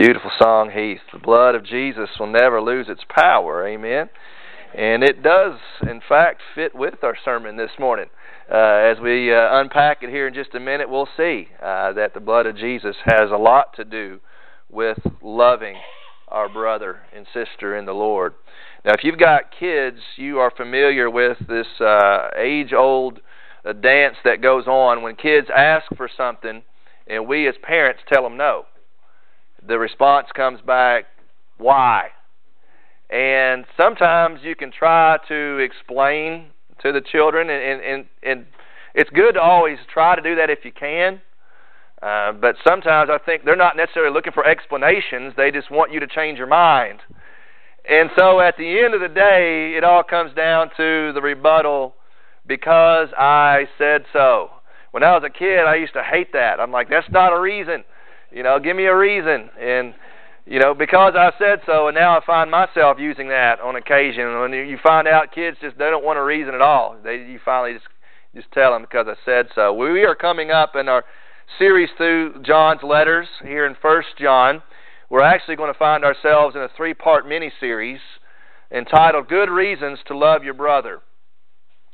Beautiful song, Heath. The blood of Jesus will never lose its power. Amen. And it does, in fact, fit with our sermon this morning. Uh, as we uh, unpack it here in just a minute, we'll see uh, that the blood of Jesus has a lot to do with loving our brother and sister in the Lord. Now, if you've got kids, you are familiar with this uh, age old uh, dance that goes on when kids ask for something and we as parents tell them no the response comes back, why? And sometimes you can try to explain to the children, and, and, and it's good to always try to do that if you can. Uh, but sometimes I think they're not necessarily looking for explanations, they just want you to change your mind. And so at the end of the day, it all comes down to the rebuttal because I said so. When I was a kid, I used to hate that. I'm like, that's not a reason. You know, give me a reason. And, you know, because I said so, and now I find myself using that on occasion. When you find out kids just they don't want a reason at all, they you finally just just tell them because I said so. We are coming up in our series through John's letters here in First John. We're actually going to find ourselves in a three-part mini-series entitled "Good Reasons to Love Your Brother."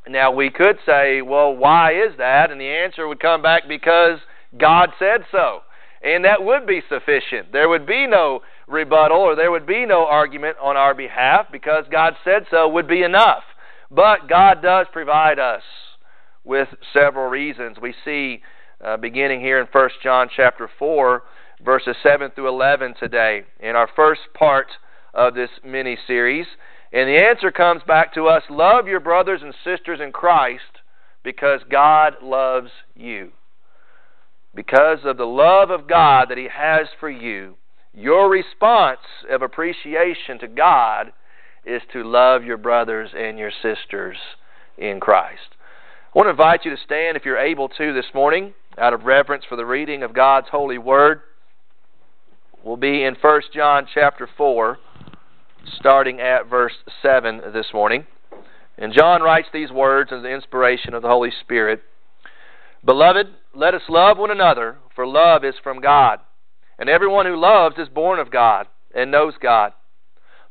Now we could say, well, why is that? And the answer would come back because God said so. And that would be sufficient. There would be no rebuttal or there would be no argument on our behalf because God said so would be enough. But God does provide us with several reasons. We see uh, beginning here in 1 John chapter 4 verses 7 through 11 today in our first part of this mini series. And the answer comes back to us love your brothers and sisters in Christ because God loves you because of the love of God that He has for you, your response of appreciation to God is to love your brothers and your sisters in Christ. I want to invite you to stand if you're able to this morning out of reverence for the reading of God's holy word. We'll be in 1 John chapter 4 starting at verse 7 this morning. And John writes these words as the inspiration of the Holy Spirit. Beloved, let us love one another, for love is from God. And everyone who loves is born of God and knows God.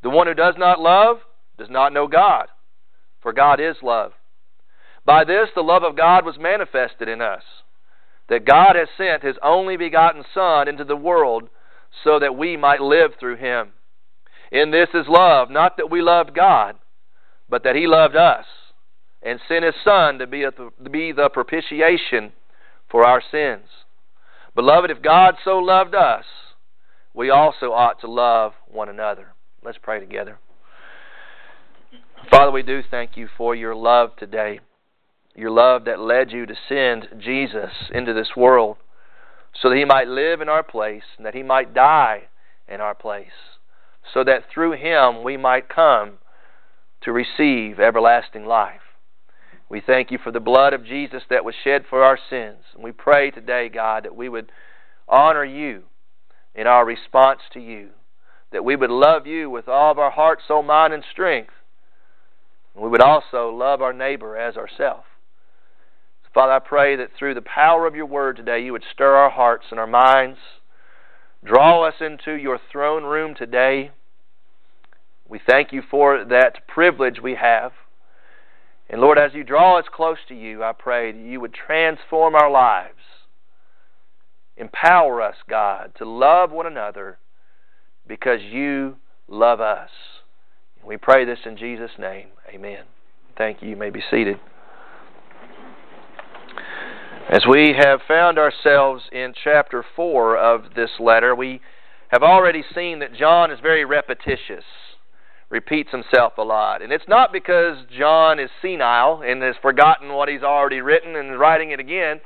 The one who does not love does not know God, for God is love. By this the love of God was manifested in us, that God has sent his only begotten Son into the world so that we might live through him. In this is love, not that we loved God, but that he loved us and sent his Son to be, a, to be the propitiation for our sins. Beloved, if God so loved us, we also ought to love one another. Let's pray together. Father, we do thank you for your love today. Your love that led you to send Jesus into this world so that he might live in our place and that he might die in our place, so that through him we might come to receive everlasting life. We thank you for the blood of Jesus that was shed for our sins. And we pray today, God, that we would honor you in our response to you, that we would love you with all of our heart, soul, mind, and strength. And we would also love our neighbor as ourselves. Father, I pray that through the power of your word today, you would stir our hearts and our minds. Draw us into your throne room today. We thank you for that privilege we have. And Lord, as you draw us close to you, I pray that you would transform our lives. Empower us, God, to love one another because you love us. We pray this in Jesus' name. Amen. Thank you. You may be seated. As we have found ourselves in chapter 4 of this letter, we have already seen that John is very repetitious repeats himself a lot. And it's not because John is senile and has forgotten what he's already written and is writing it again.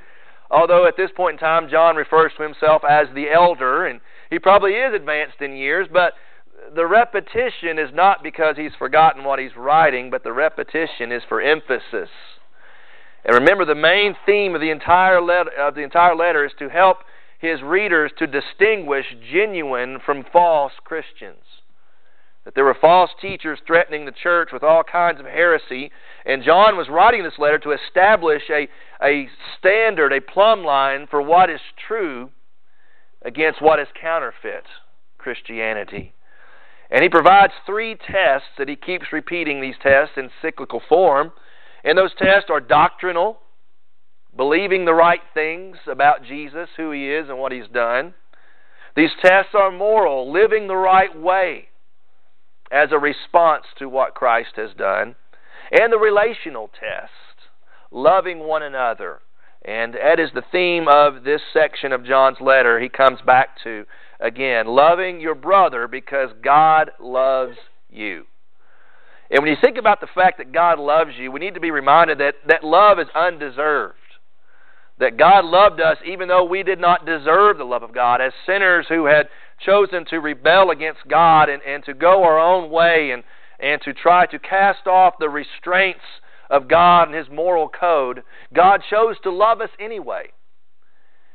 Although at this point in time, John refers to himself as the elder, and he probably is advanced in years, but the repetition is not because he's forgotten what he's writing, but the repetition is for emphasis. And remember, the main theme of the entire letter, of the entire letter is to help his readers to distinguish genuine from false Christians that there were false teachers threatening the church with all kinds of heresy. And John was writing this letter to establish a, a standard, a plumb line for what is true against what is counterfeit Christianity. And he provides three tests that he keeps repeating these tests in cyclical form. And those tests are doctrinal, believing the right things about Jesus, who he is, and what he's done. These tests are moral, living the right way as a response to what Christ has done. And the relational test, loving one another. And that is the theme of this section of John's letter he comes back to again. Loving your brother because God loves you. And when you think about the fact that God loves you, we need to be reminded that that love is undeserved. That God loved us even though we did not deserve the love of God. As sinners who had chosen to rebel against God and, and to go our own way and, and to try to cast off the restraints of God and His moral code, God chose to love us anyway.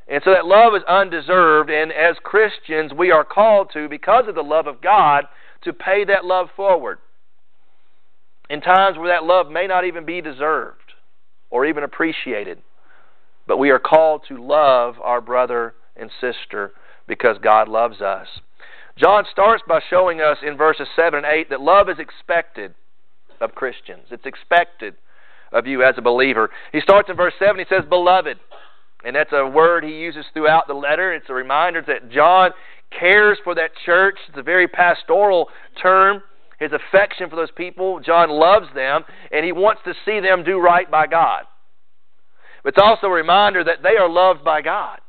And so that love is undeserved, and as Christians, we are called to, because of the love of God, to pay that love forward. In times where that love may not even be deserved or even appreciated. But we are called to love our brother and sister because God loves us. John starts by showing us in verses 7 and 8 that love is expected of Christians. It's expected of you as a believer. He starts in verse 7, he says, Beloved. And that's a word he uses throughout the letter. It's a reminder that John cares for that church. It's a very pastoral term. His affection for those people, John loves them, and he wants to see them do right by God. It's also a reminder that they are loved by God.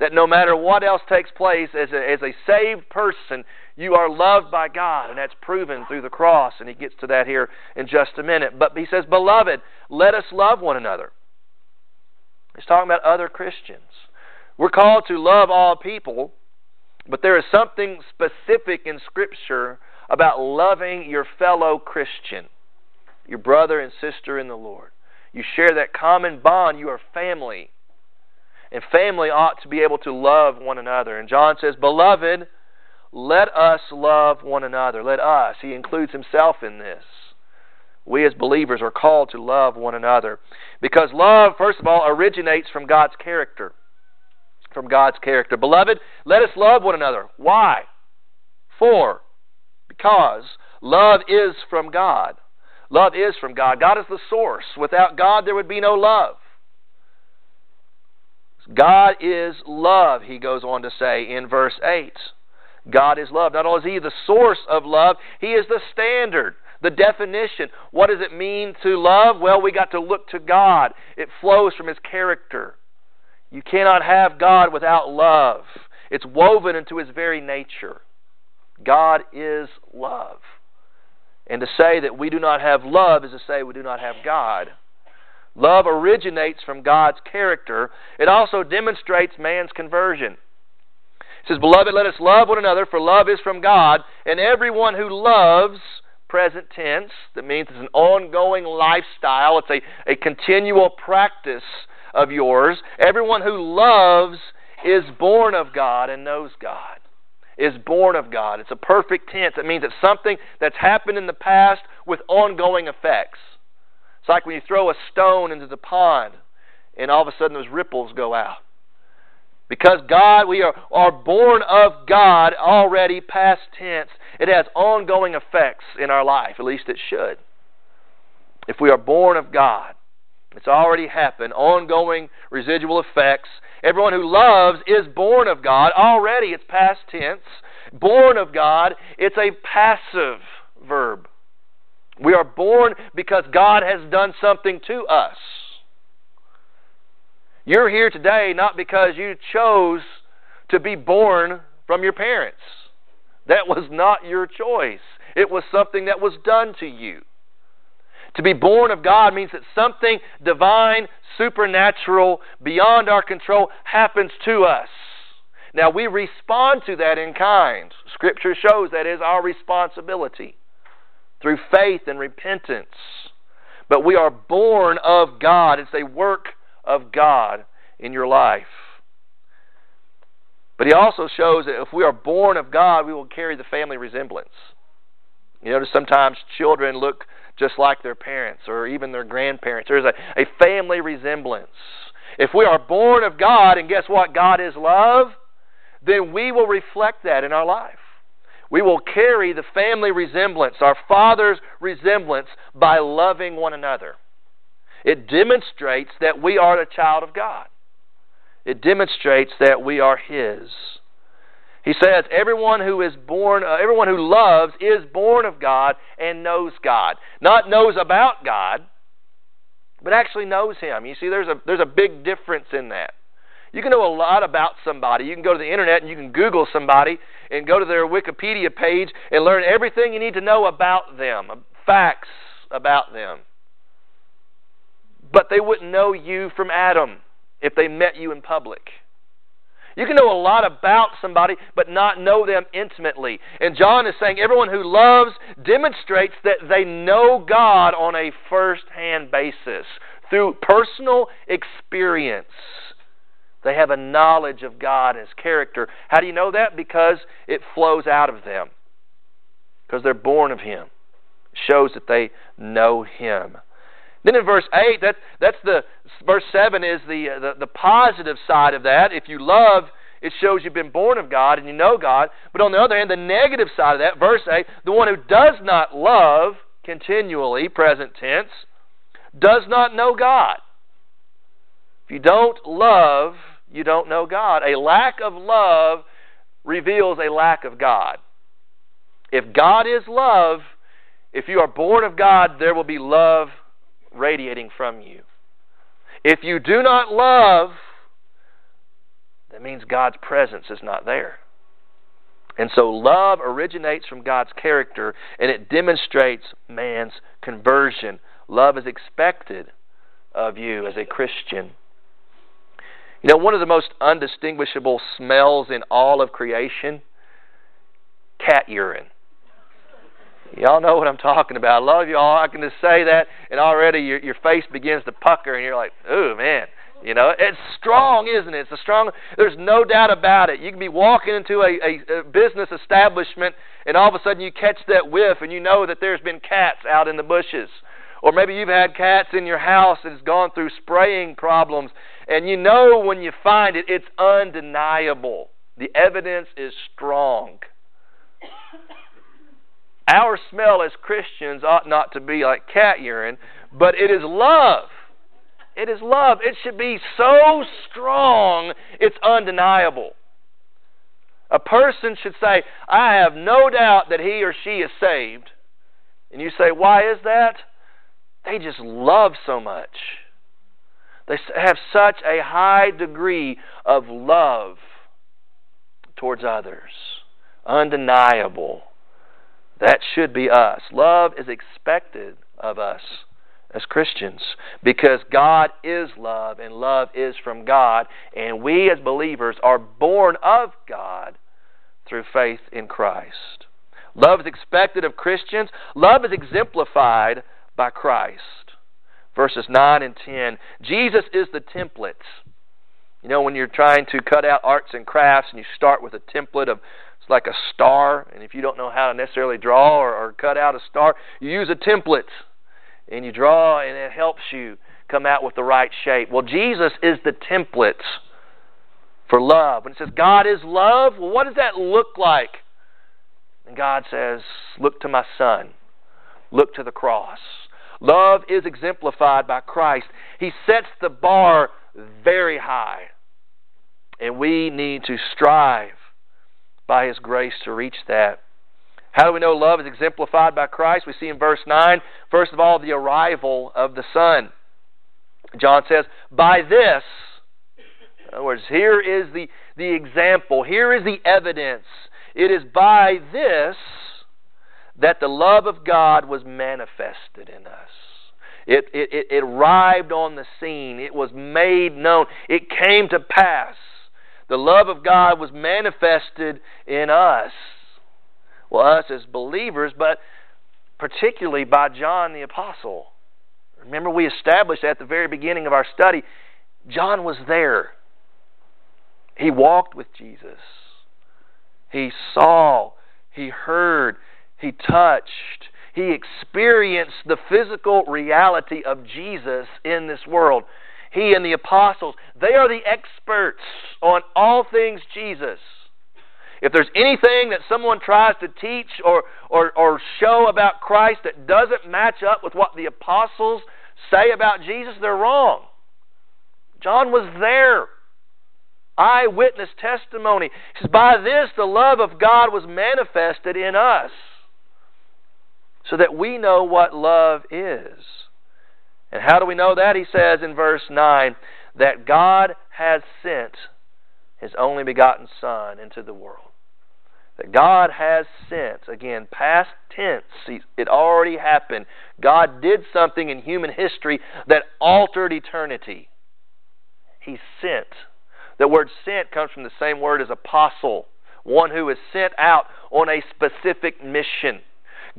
That no matter what else takes place, as a, as a saved person, you are loved by God, and that's proven through the cross, and he gets to that here in just a minute. But he says, Beloved, let us love one another. He's talking about other Christians. We're called to love all people, but there is something specific in Scripture about loving your fellow Christian, your brother and sister in the Lord. You share that common bond. You are family. And family ought to be able to love one another. And John says, Beloved, let us love one another. Let us. He includes himself in this. We as believers are called to love one another. Because love, first of all, originates from God's character. From God's character. Beloved, let us love one another. Why? For, because love is from God. Love is from God. God is the source. Without God, there would be no love. God is love, he goes on to say in verse 8. God is love. Not only is He the source of love, He is the standard, the definition. What does it mean to love? Well, we got to look to God. It flows from His character. You cannot have God without love, it's woven into His very nature. God is love. And to say that we do not have love is to say we do not have God. Love originates from God's character. It also demonstrates man's conversion. It says, Beloved, let us love one another, for love is from God, and everyone who loves, present tense, that means it's an ongoing lifestyle, it's a, a continual practice of yours. Everyone who loves is born of God and knows God. Is born of God. It's a perfect tense. It means it's something that's happened in the past with ongoing effects. It's like when you throw a stone into the pond and all of a sudden those ripples go out. Because God, we are, are born of God already past tense. It has ongoing effects in our life, at least it should. If we are born of God, it's already happened, ongoing residual effects. Everyone who loves is born of God already, it's past tense. Born of God, it's a passive verb. We are born because God has done something to us. You're here today not because you chose to be born from your parents. That was not your choice. It was something that was done to you. To be born of God means that something divine, supernatural, beyond our control happens to us. Now, we respond to that in kind. Scripture shows that is our responsibility through faith and repentance. But we are born of God. It's a work of God in your life. But he also shows that if we are born of God, we will carry the family resemblance. You notice sometimes children look just like their parents or even their grandparents. There's a, a family resemblance. If we are born of God, and guess what? God is love, then we will reflect that in our life. We will carry the family resemblance, our father's resemblance, by loving one another. It demonstrates that we are a child of God. It demonstrates that we are His. He says, "Everyone who is born, uh, everyone who loves, is born of God and knows God. Not knows about God, but actually knows Him." You see, there's a there's a big difference in that. You can know a lot about somebody. You can go to the internet and you can Google somebody and go to their Wikipedia page and learn everything you need to know about them, facts about them. But they wouldn't know you from Adam if they met you in public. You can know a lot about somebody, but not know them intimately. And John is saying everyone who loves demonstrates that they know God on a first hand basis through personal experience. They have a knowledge of God and His character. How do you know that? Because it flows out of them. Because they're born of Him. It shows that they know Him. Then in verse 8, that, that's the verse 7 is the, the, the positive side of that. If you love, it shows you've been born of God and you know God. But on the other hand, the negative side of that, verse 8, the one who does not love continually, present tense, does not know God. If you don't love, you don't know God. A lack of love reveals a lack of God. If God is love, if you are born of God, there will be love radiating from you. If you do not love, that means God's presence is not there. And so love originates from God's character and it demonstrates man's conversion. Love is expected of you as a Christian. You know, one of the most undistinguishable smells in all of creation cat urine. Y'all know what I'm talking about. I love y'all. I can just say that, and already your your face begins to pucker, and you're like, "Ooh, man." You know, it's strong, isn't it? It's a strong. There's no doubt about it. You can be walking into a, a, a business establishment, and all of a sudden you catch that whiff, and you know that there's been cats out in the bushes, or maybe you've had cats in your house that has gone through spraying problems, and you know when you find it, it's undeniable. The evidence is strong. Our smell as Christians ought not to be like cat urine, but it is love. It is love. It should be so strong, it's undeniable. A person should say, I have no doubt that he or she is saved. And you say, why is that? They just love so much. They have such a high degree of love towards others. Undeniable. That should be us. Love is expected of us as Christians because God is love and love is from God, and we as believers are born of God through faith in Christ. Love is expected of Christians, love is exemplified by Christ. Verses 9 and 10. Jesus is the template. You know, when you're trying to cut out arts and crafts and you start with a template of it's like a star, and if you don't know how to necessarily draw or, or cut out a star, you use a template and you draw, and it helps you come out with the right shape. Well, Jesus is the template for love. When it says God is love, well, what does that look like? And God says, Look to my Son, look to the cross. Love is exemplified by Christ. He sets the bar very high, and we need to strive by His grace to reach that. How do we know love is exemplified by Christ? We see in verse 9, first of all, the arrival of the Son. John says, By this, in other words, here is the, the example, here is the evidence. It is by this that the love of God was manifested in us. It, it, it, arrived on the scene. It was made known. It came to pass. The love of God was manifested in us. Well, us as believers, but particularly by John the Apostle. Remember, we established at the very beginning of our study, John was there. He walked with Jesus. He saw, he heard, he touched, he experienced the physical reality of Jesus in this world. He and the apostles, they are the experts on all things Jesus. If there's anything that someone tries to teach or, or, or show about Christ that doesn't match up with what the apostles say about Jesus, they're wrong. John was there. Eyewitness testimony. He says, By this the love of God was manifested in us, so that we know what love is. And how do we know that? He says in verse 9, that God has sent His only begotten Son into the world. That God has sent, again, past tense, it already happened. God did something in human history that altered eternity. He sent. The word sent comes from the same word as apostle, one who is sent out on a specific mission.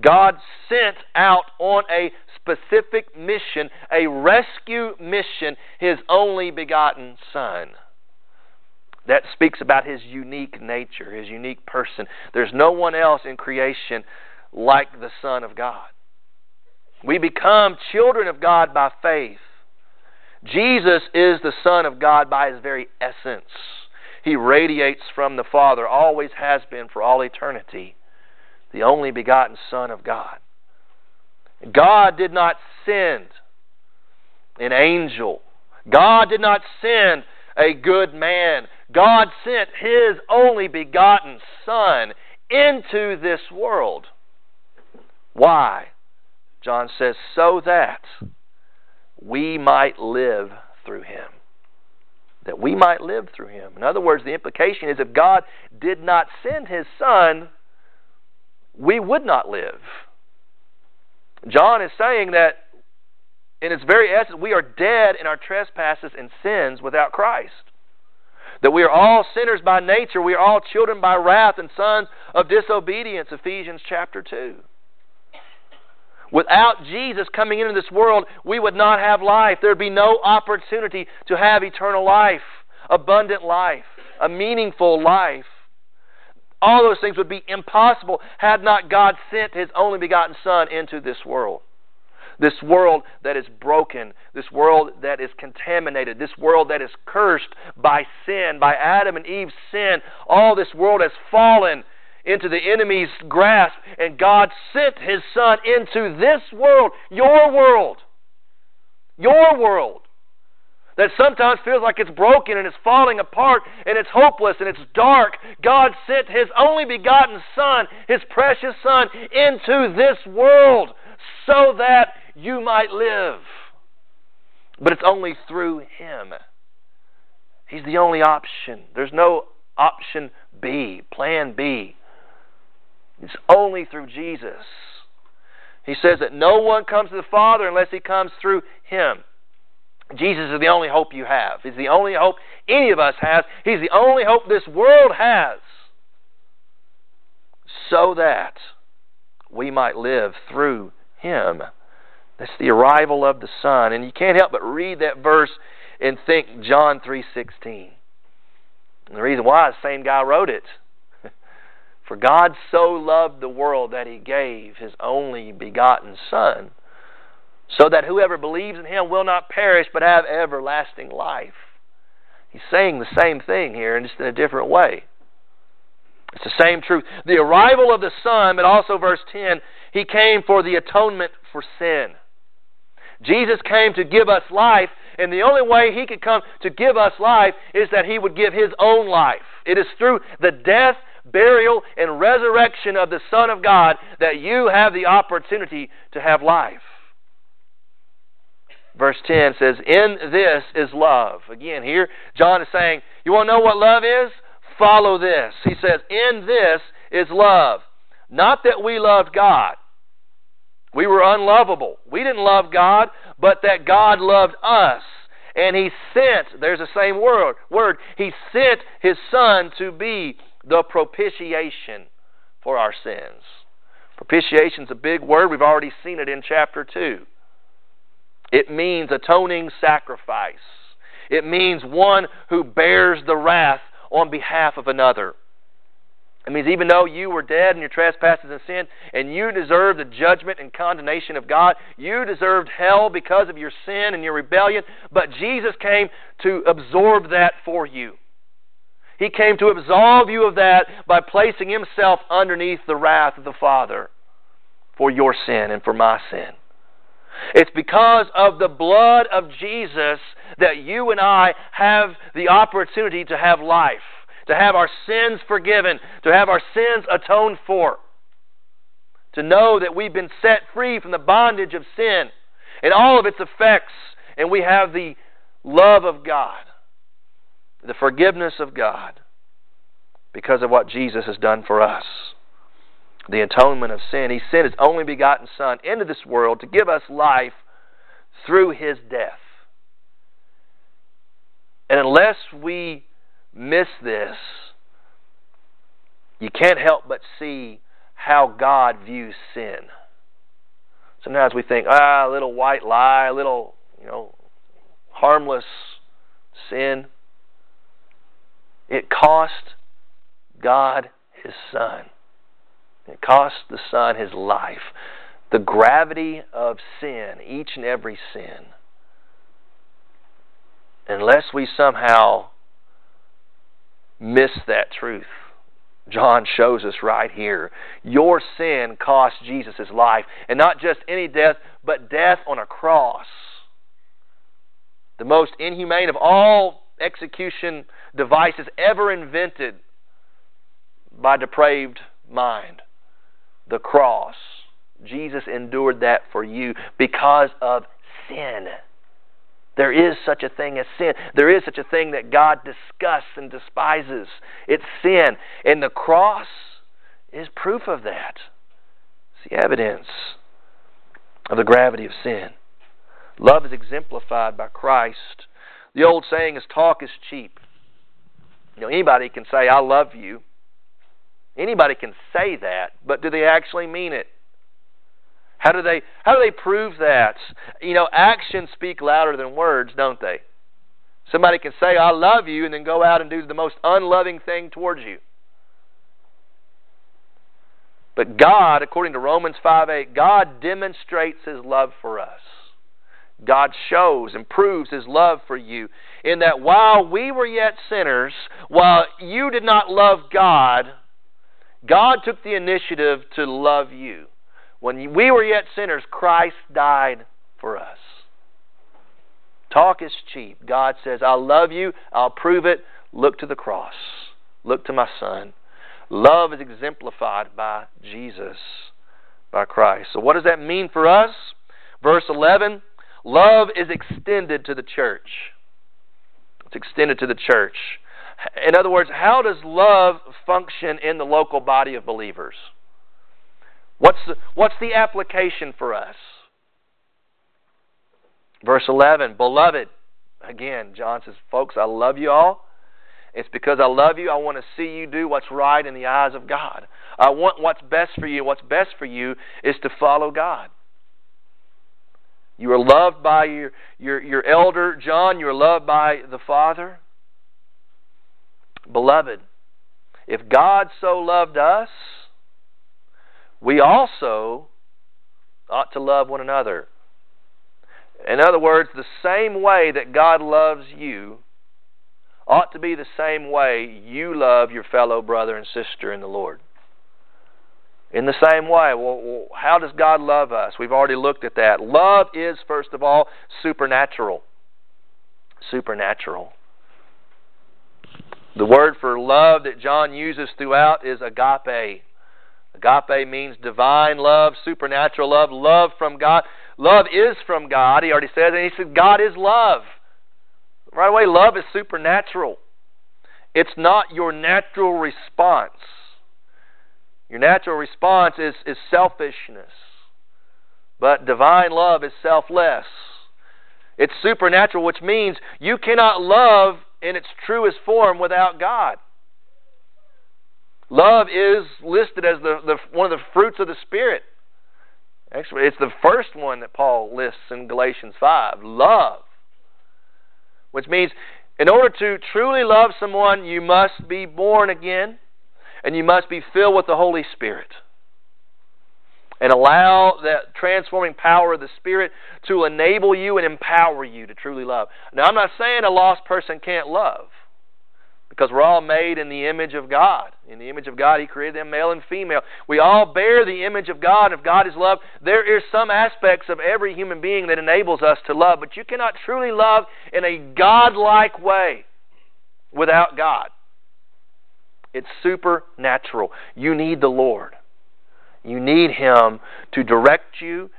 God sent out on a specific mission, a rescue mission, His only begotten Son. That speaks about His unique nature, His unique person. There's no one else in creation like the Son of God. We become children of God by faith. Jesus is the Son of God by His very essence. He radiates from the Father, always has been for all eternity the only begotten Son of God. God did not send an angel. God did not send a good man. God sent His only begotten Son into this world. Why? John says, so that we might live through Him. That we might live through Him. In other words, the implication is if God did not send His Son, we would not live. John is saying that in its very essence, we are dead in our trespasses and sins without Christ. That we are all sinners by nature, we are all children by wrath and sons of disobedience, Ephesians chapter 2. Without Jesus coming into this world, we would not have life. There would be no opportunity to have eternal life, abundant life, a meaningful life. All those things would be impossible had not God sent His only begotten Son into this world. This world that is broken, this world that is contaminated, this world that is cursed by sin, by Adam and Eve's sin. All this world has fallen into the enemy's grasp, and God sent His Son into this world, your world. Your world that sometimes feels like it's broken and it's falling apart and it's hopeless and it's dark, God sent His only begotten Son, His precious Son, into this world so that you might live. But it's only through Him. He's the only option. There's no option B, plan B. It's only through Jesus. He says that no one comes to the Father unless He comes through Him. Jesus is the only hope you have. He's the only hope any of us has. He's the only hope this world has. So that we might live through Him. That's the arrival of the Son. And you can't help but read that verse and think John 3.16. And the reason why, the same guy wrote it. For God so loved the world that He gave His only begotten Son so that whoever believes in him will not perish but have everlasting life. He's saying the same thing here, and just in a different way. It's the same truth. The arrival of the Son, but also verse 10, He came for the atonement for sin. Jesus came to give us life, and the only way He could come to give us life is that He would give His own life. It is through the death, burial, and resurrection of the Son of God that you have the opportunity to have life verse 10 says, In this is love. Again, here, John is saying, You want to know what love is? Follow this. He says, In this is love. Not that we loved God. We were unlovable. We didn't love God, but that God loved us. And He sent, there's the same word, word, He sent His Son to be the propitiation for our sins. Propitiation is a big word. We've already seen it in chapter 2. It means atoning sacrifice. It means one who bears the wrath on behalf of another. It means even though you were dead in your trespasses and sin, and you deserved the judgment and condemnation of God, you deserved hell because of your sin and your rebellion, but Jesus came to absorb that for you. He came to absolve you of that by placing Himself underneath the wrath of the Father for your sin and for my sin. It's because of the blood of Jesus that you and I have the opportunity to have life, to have our sins forgiven, to have our sins atoned for, to know that we've been set free from the bondage of sin and all of its effects, and we have the love of God, the forgiveness of God, because of what Jesus has done for us. The atonement of sin. He sent His only begotten Son into this world to give us life through His death. And unless we miss this, you can't help but see how God views sin. Sometimes we think, ah, a little white lie, a little, you know, harmless sin. It cost God his son. It cost the son his life. The gravity of sin, each and every sin. Unless we somehow miss that truth, John shows us right here. Your sin cost Jesus his life. And not just any death, but death on a cross. The most inhumane of all execution devices ever invented by depraved mind. The cross. Jesus endured that for you because of sin. There is such a thing as sin. There is such a thing that God disgusts and despises. It's sin. And the cross is proof of that. It's the evidence of the gravity of sin. Love is exemplified by Christ. The old saying is talk is cheap. You know, anybody can say, I love you. Anybody can say that, but do they actually mean it? How do they how do they prove that? You know, actions speak louder than words, don't they? Somebody can say I love you and then go out and do the most unloving thing towards you. But God, according to Romans 5 8, God demonstrates His love for us. God shows and proves His love for you in that while we were yet sinners, while you did not love God, God took the initiative to love you. When we were yet sinners, Christ died for us. Talk is cheap. God says, I'll love you, I'll prove it. Look to the cross, look to my Son. Love is exemplified by Jesus, by Christ. So, what does that mean for us? Verse 11 love is extended to the church. It's extended to the church. In other words, how does love function in the local body of believers? What's the, what's the application for us? Verse 11, Beloved, again, John says, Folks, I love you all. It's because I love you. I want to see you do what's right in the eyes of God. I want what's best for you. What's best for you is to follow God. You are loved by your, your, your elder, John. You are loved by the Father. Beloved, if God so loved us, we also ought to love one another. In other words, the same way that God loves you ought to be the same way you love your fellow brother and sister in the Lord. In the same way, well, how does God love us? We've already looked at that. Love is, first of all, supernatural. Supernatural. The word for love that John uses throughout is agape. Agape means divine love, supernatural love, love from God. Love is from God, he already said, and he said, God is love. Right away, love is supernatural. It's not your natural response. Your natural response is, is selfishness. But divine love is selfless. It's supernatural, which means you cannot love in its truest form without God. Love is listed as the, the, one of the fruits of the Spirit. Actually, it's the first one that Paul lists in Galatians 5 love. Which means, in order to truly love someone, you must be born again and you must be filled with the Holy Spirit. And allow that transforming power of the Spirit to enable you and empower you to truly love. Now, I'm not saying a lost person can't love. because we're all made in the image of God. In the image of God, He created them male and female. We all bear the image of God. If God is love, there is some aspects of every human being that enables us to love, but you cannot truly love in a God-like way without God. It's supernatural. You need the Lord. You need Him to direct you,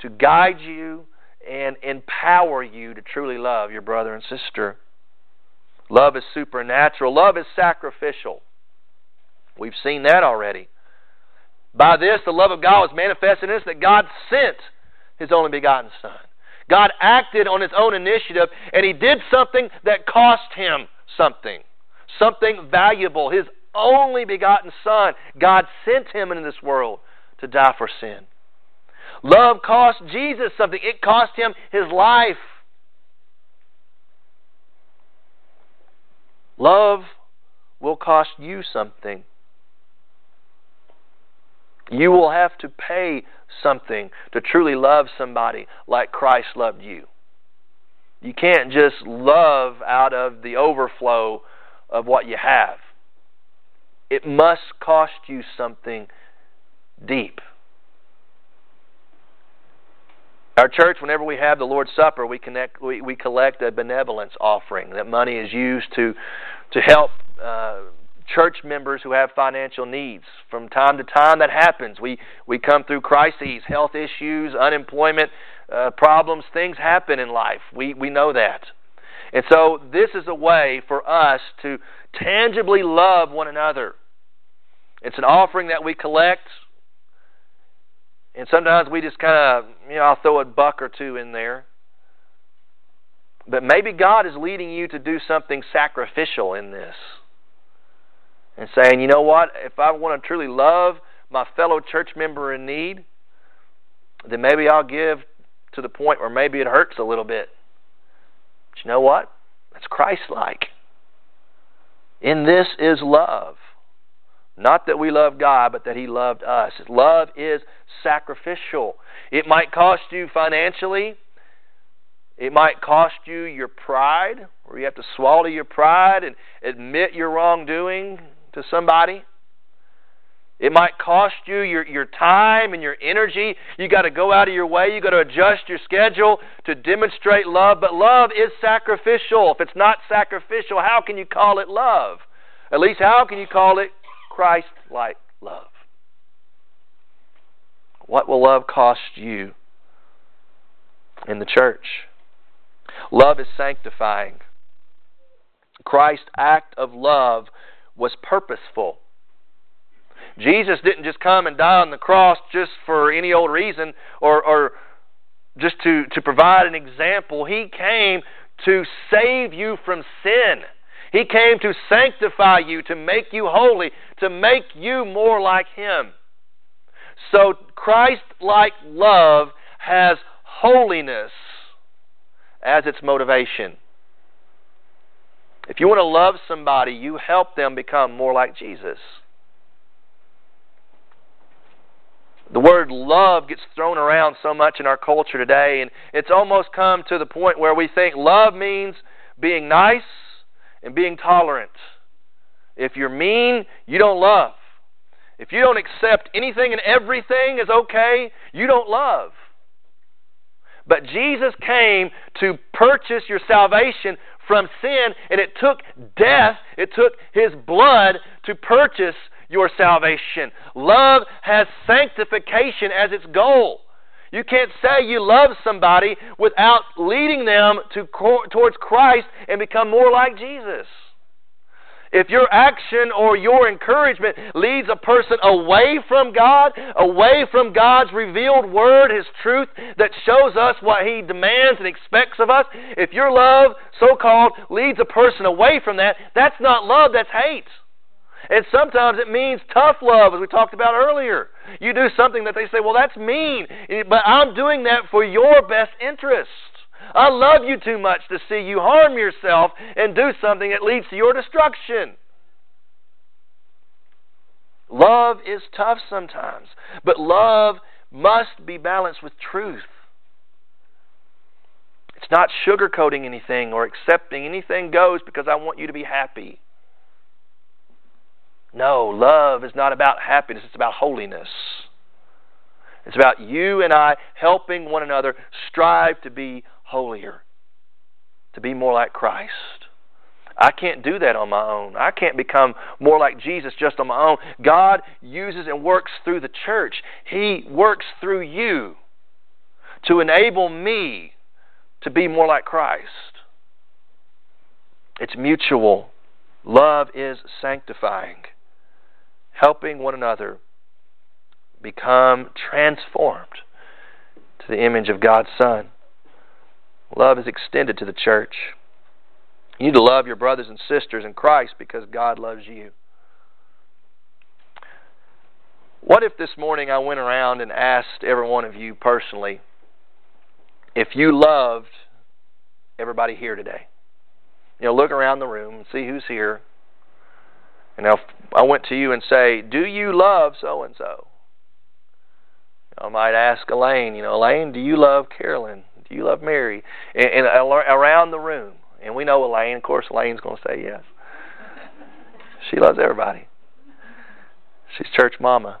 to guide you, and empower you to truly love your brother and sister. Love is supernatural. Love is sacrificial. We've seen that already. By this, the love of God was manifested in us that God sent His only begotten Son. God acted on His own initiative, and He did something that cost Him something, something valuable. His only begotten Son. God sent Him into this world to die for sin. Love cost Jesus something, it cost Him His life. Love will cost you something. You will have to pay something to truly love somebody like Christ loved you. You can't just love out of the overflow of what you have. It must cost you something deep. Our church, whenever we have the Lord's Supper, we connect, we, we collect a benevolence offering. That money is used to to help uh, church members who have financial needs. From time to time, that happens. We we come through crises, health issues, unemployment uh, problems. Things happen in life. We we know that, and so this is a way for us to tangibly love one another. It's an offering that we collect and sometimes we just kind of, you know, I'll throw a buck or two in there. But maybe God is leading you to do something sacrificial in this. And saying, you know what, if I want to truly love my fellow church member in need, then maybe I'll give to the point where maybe it hurts a little bit. But you know what? That's Christ like. In this is love. Not that we love God, but that He loved us. Love is sacrificial. It might cost you financially. It might cost you your pride, where you have to swallow your pride and admit your wrongdoing to somebody. It might cost you your, your time and your energy. You got to go out of your way. You got to adjust your schedule to demonstrate love. But love is sacrificial. If it's not sacrificial, how can you call it love? At least, how can you call it Christ like love. What will love cost you in the church? Love is sanctifying. Christ's act of love was purposeful. Jesus didn't just come and die on the cross just for any old reason or, or just to, to provide an example. He came to save you from sin. He came to sanctify you, to make you holy, to make you more like Him. So Christ like love has holiness as its motivation. If you want to love somebody, you help them become more like Jesus. The word love gets thrown around so much in our culture today, and it's almost come to the point where we think love means being nice and being tolerant. If you're mean, you don't love. If you don't accept anything and everything is okay, you don't love. But Jesus came to purchase your salvation from sin, and it took death, it took His blood to purchase your salvation. Love has sanctification as its goal. You can't say you love somebody without leading them to, towards Christ and become more like Jesus. If your action or your encouragement leads a person away from God, away from God's revealed word, His truth that shows us what He demands and expects of us, if your love, so called, leads a person away from that, that's not love, that's hate. And sometimes it means tough love, as we talked about earlier. You do something that they say, well, that's mean, eh, but I'm doing that for your best interest. I love you too much to see you harm yourself and do something that leads to your destruction. Love is tough sometimes, but love must be balanced with truth. It's not sugarcoating anything or accepting anything goes because I want you to be happy. No, love is not about happiness, it's about holiness. It's about you and I helping one another strive to be holier, to be more like Christ. I can't do that on my own. I can't become more like Jesus just on my own. God uses and works through the church. He works through you to enable me to be more like Christ. It's mutual. Love is sanctifying, helping one another become transformed to the image of God's Son. Love is extended to the church. You need to love your brothers and sisters in Christ because God loves you. What if this morning I went around and asked every one of you personally if you loved everybody here today? You know, look around the room and see who's here. And if I went to you and say, Do you love so and so? I might ask Elaine, you know, Elaine, do you love Carolyn? Do you love Mary? And, and around the room. And we know Elaine. Of course, Elaine's going to say yes. She loves everybody. She's church mama.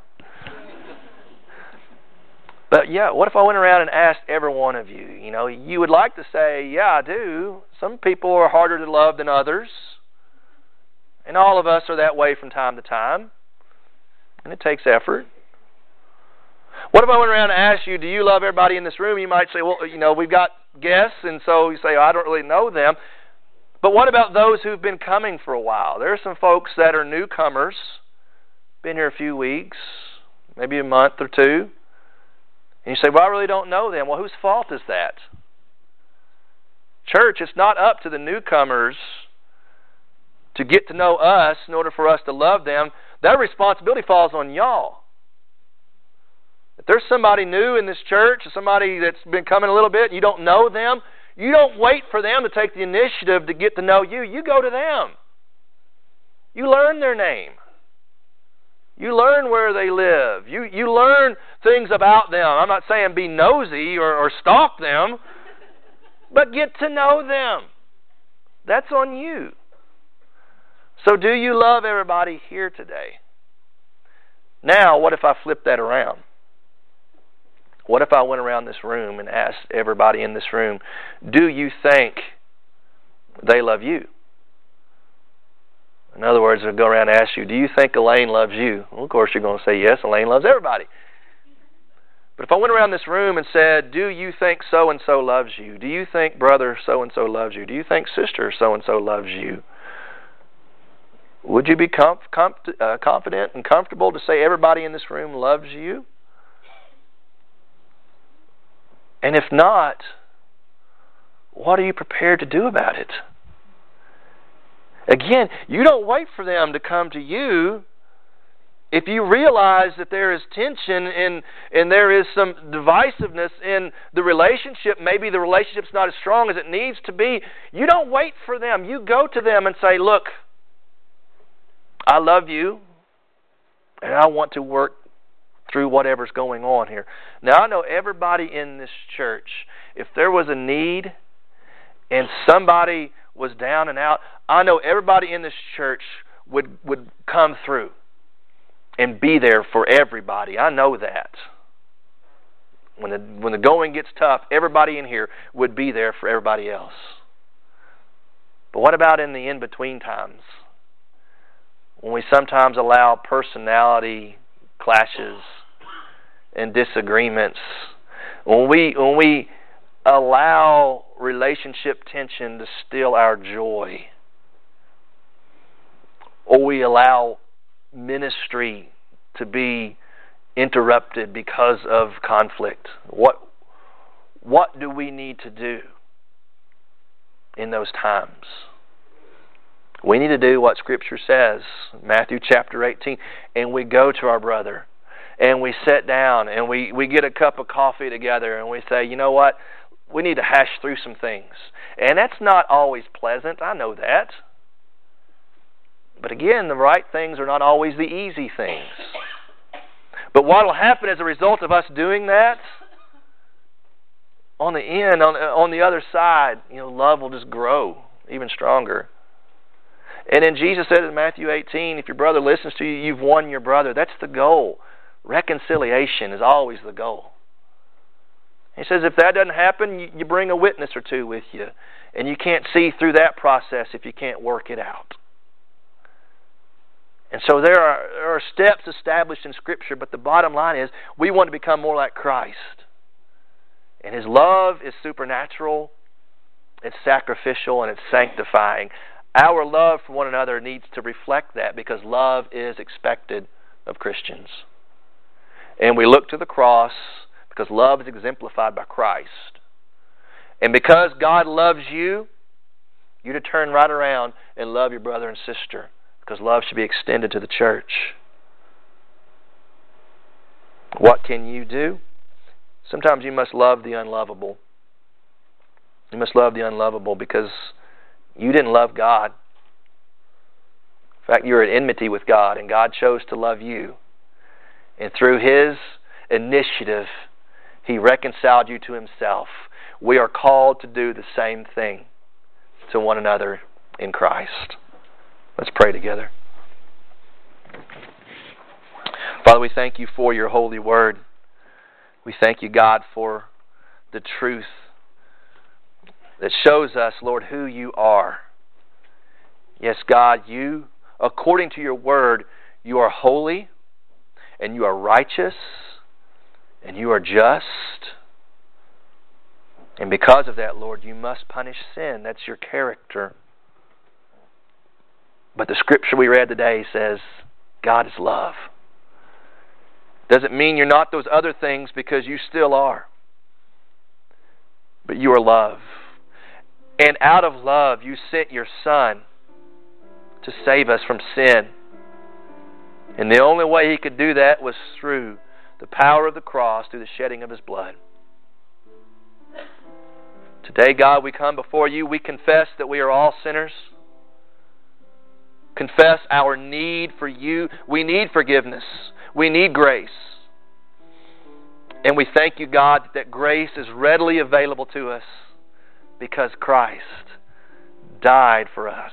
But yeah, what if I went around and asked every one of you? You know, you would like to say, yeah, I do. Some people are harder to love than others. And all of us are that way from time to time. And it takes effort. What if I went around and asked you, do you love everybody in this room? You might say, well, you know, we've got guests, and so you say, oh, I don't really know them. But what about those who've been coming for a while? There are some folks that are newcomers, been here a few weeks, maybe a month or two. And you say, well, I really don't know them. Well, whose fault is that? Church, it's not up to the newcomers to get to know us in order for us to love them. That responsibility falls on y'all. If there's somebody new in this church, or somebody that's been coming a little bit, and you don't know them, you don't wait for them to take the initiative to get to know you. You go to them. You learn their name. You learn where they live. You, you learn things about them. I'm not saying be nosy or, or stalk them, but get to know them. That's on you. So, do you love everybody here today? Now, what if I flip that around? What if I went around this room and asked everybody in this room, do you think they love you? In other words, I'd go around and ask you, do you think Elaine loves you? Well, of course, you're going to say yes, Elaine loves everybody. But if I went around this room and said, do you think so and so loves you? Do you think brother so and so loves you? Do you think sister so and so loves you? Would you be uh, confident and comfortable to say everybody in this room loves you? And if not, what are you prepared to do about it? Again, you don't wait for them to come to you. If you realize that there is tension and, and there is some divisiveness in the relationship, maybe the relationship's not as strong as it needs to be, you don't wait for them. You go to them and say, Look, I love you, and I want to work through whatever's going on here. Now, I know everybody in this church, if there was a need and somebody was down and out, I know everybody in this church would, would come through and be there for everybody. I know that. When the, when the going gets tough, everybody in here would be there for everybody else. But what about in the in between times? When we sometimes allow personality clashes and disagreements, when we when we allow relationship tension to steal our joy, or we allow ministry to be interrupted because of conflict, what what do we need to do in those times? We need to do what Scripture says, Matthew chapter 18, and we go to our brother and we sit down and we, we get a cup of coffee together and we say, you know what? We need to hash through some things. And that's not always pleasant. I know that. But again, the right things are not always the easy things. But what will happen as a result of us doing that? On the end, on, on the other side, you know, love will just grow even stronger. And then Jesus said in Matthew 18, if your brother listens to you, you've won your brother. That's the goal. Reconciliation is always the goal. He says if that doesn't happen, you, bring a witness or two with you. And you can't see through that process if you can't work it out. And so there are, there are steps established in Scripture, but the bottom line is we want to become more like Christ. And His love is supernatural, it's sacrificial, and it's sanctifying. Our love for one another needs to reflect that because love is expected of Christians. And we look to the cross because love is exemplified by Christ. And because God loves you, you to turn right around and love your brother and sister because love should be extended to the church. What can you do? Sometimes you must love the unlovable. You must love the unlovable because you didn't love God. In fact, you were at enmity with God, and God chose to love you. And through His initiative, He reconciled you to Himself. We are called to do the same thing to one another in Christ. Let's pray together. Father, we thank you for your holy word. We thank you, God, for the truth that shows us, Lord, who you are. Yes, God, you, according to your word, you are holy and you are righteous and you are just. And because of that, Lord, you must punish sin. That's your character. But the scripture we read today says God is love. Doesn't mean you're not those other things because you still are. But you are love. And out of love, you sent your Son to save us from sin. And the only way He could do that was through the power of the cross, through the shedding of His blood. Today, God, we come before you. We confess that we are all sinners. Confess our need for you. We need forgiveness. We need grace. And we thank you, God, that grace is readily available to us because Christ died for us.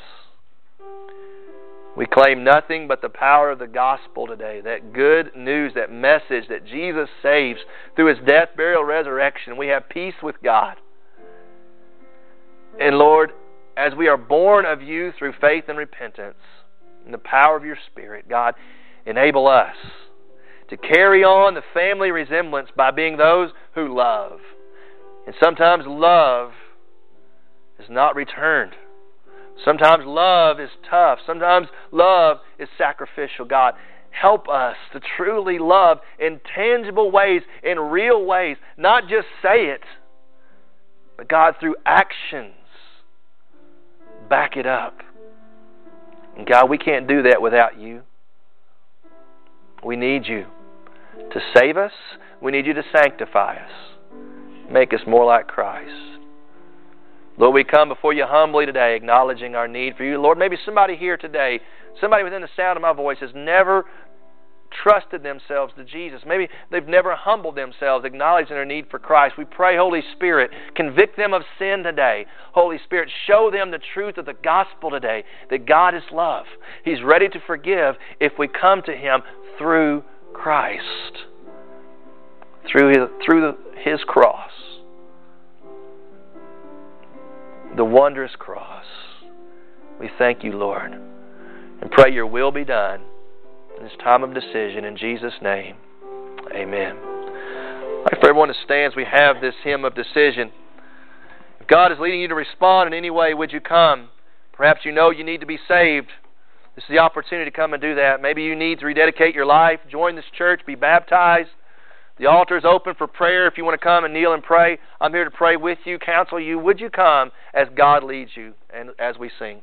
We claim nothing but the power of the gospel today, that good news, that message that Jesus saves through his death, burial, resurrection. We have peace with God. And Lord, as we are born of you through faith and repentance, in the power of your Spirit, God, enable us to carry on the family resemblance by being those who love. And sometimes love is not returned. Sometimes love is tough. Sometimes love is sacrificial. God, help us to truly love in tangible ways, in real ways, not just say it, but God, through actions, back it up. And God, we can't do that without you. We need you to save us. We need you to sanctify us. Make us more like Christ. Lord, we come before you humbly today, acknowledging our need for you. Lord, maybe somebody here today, somebody within the sound of my voice, has never trusted themselves to Jesus. Maybe they've never humbled themselves, acknowledging their need for Christ. We pray, Holy Spirit, convict them of sin today. Holy Spirit, show them the truth of the gospel today that God is love. He's ready to forgive if we come to Him through Christ, through His, through his cross. The wondrous cross. We thank you, Lord, and pray your will be done in this time of decision. In Jesus' name, amen. I'd for everyone to stand as we have this hymn of decision. If God is leading you to respond in any way, would you come? Perhaps you know you need to be saved. This is the opportunity to come and do that. Maybe you need to rededicate your life, join this church, be baptized. The altar is open for prayer if you want to come and kneel and pray. I'm here to pray with you, counsel you. Would you come as God leads you and as we sing?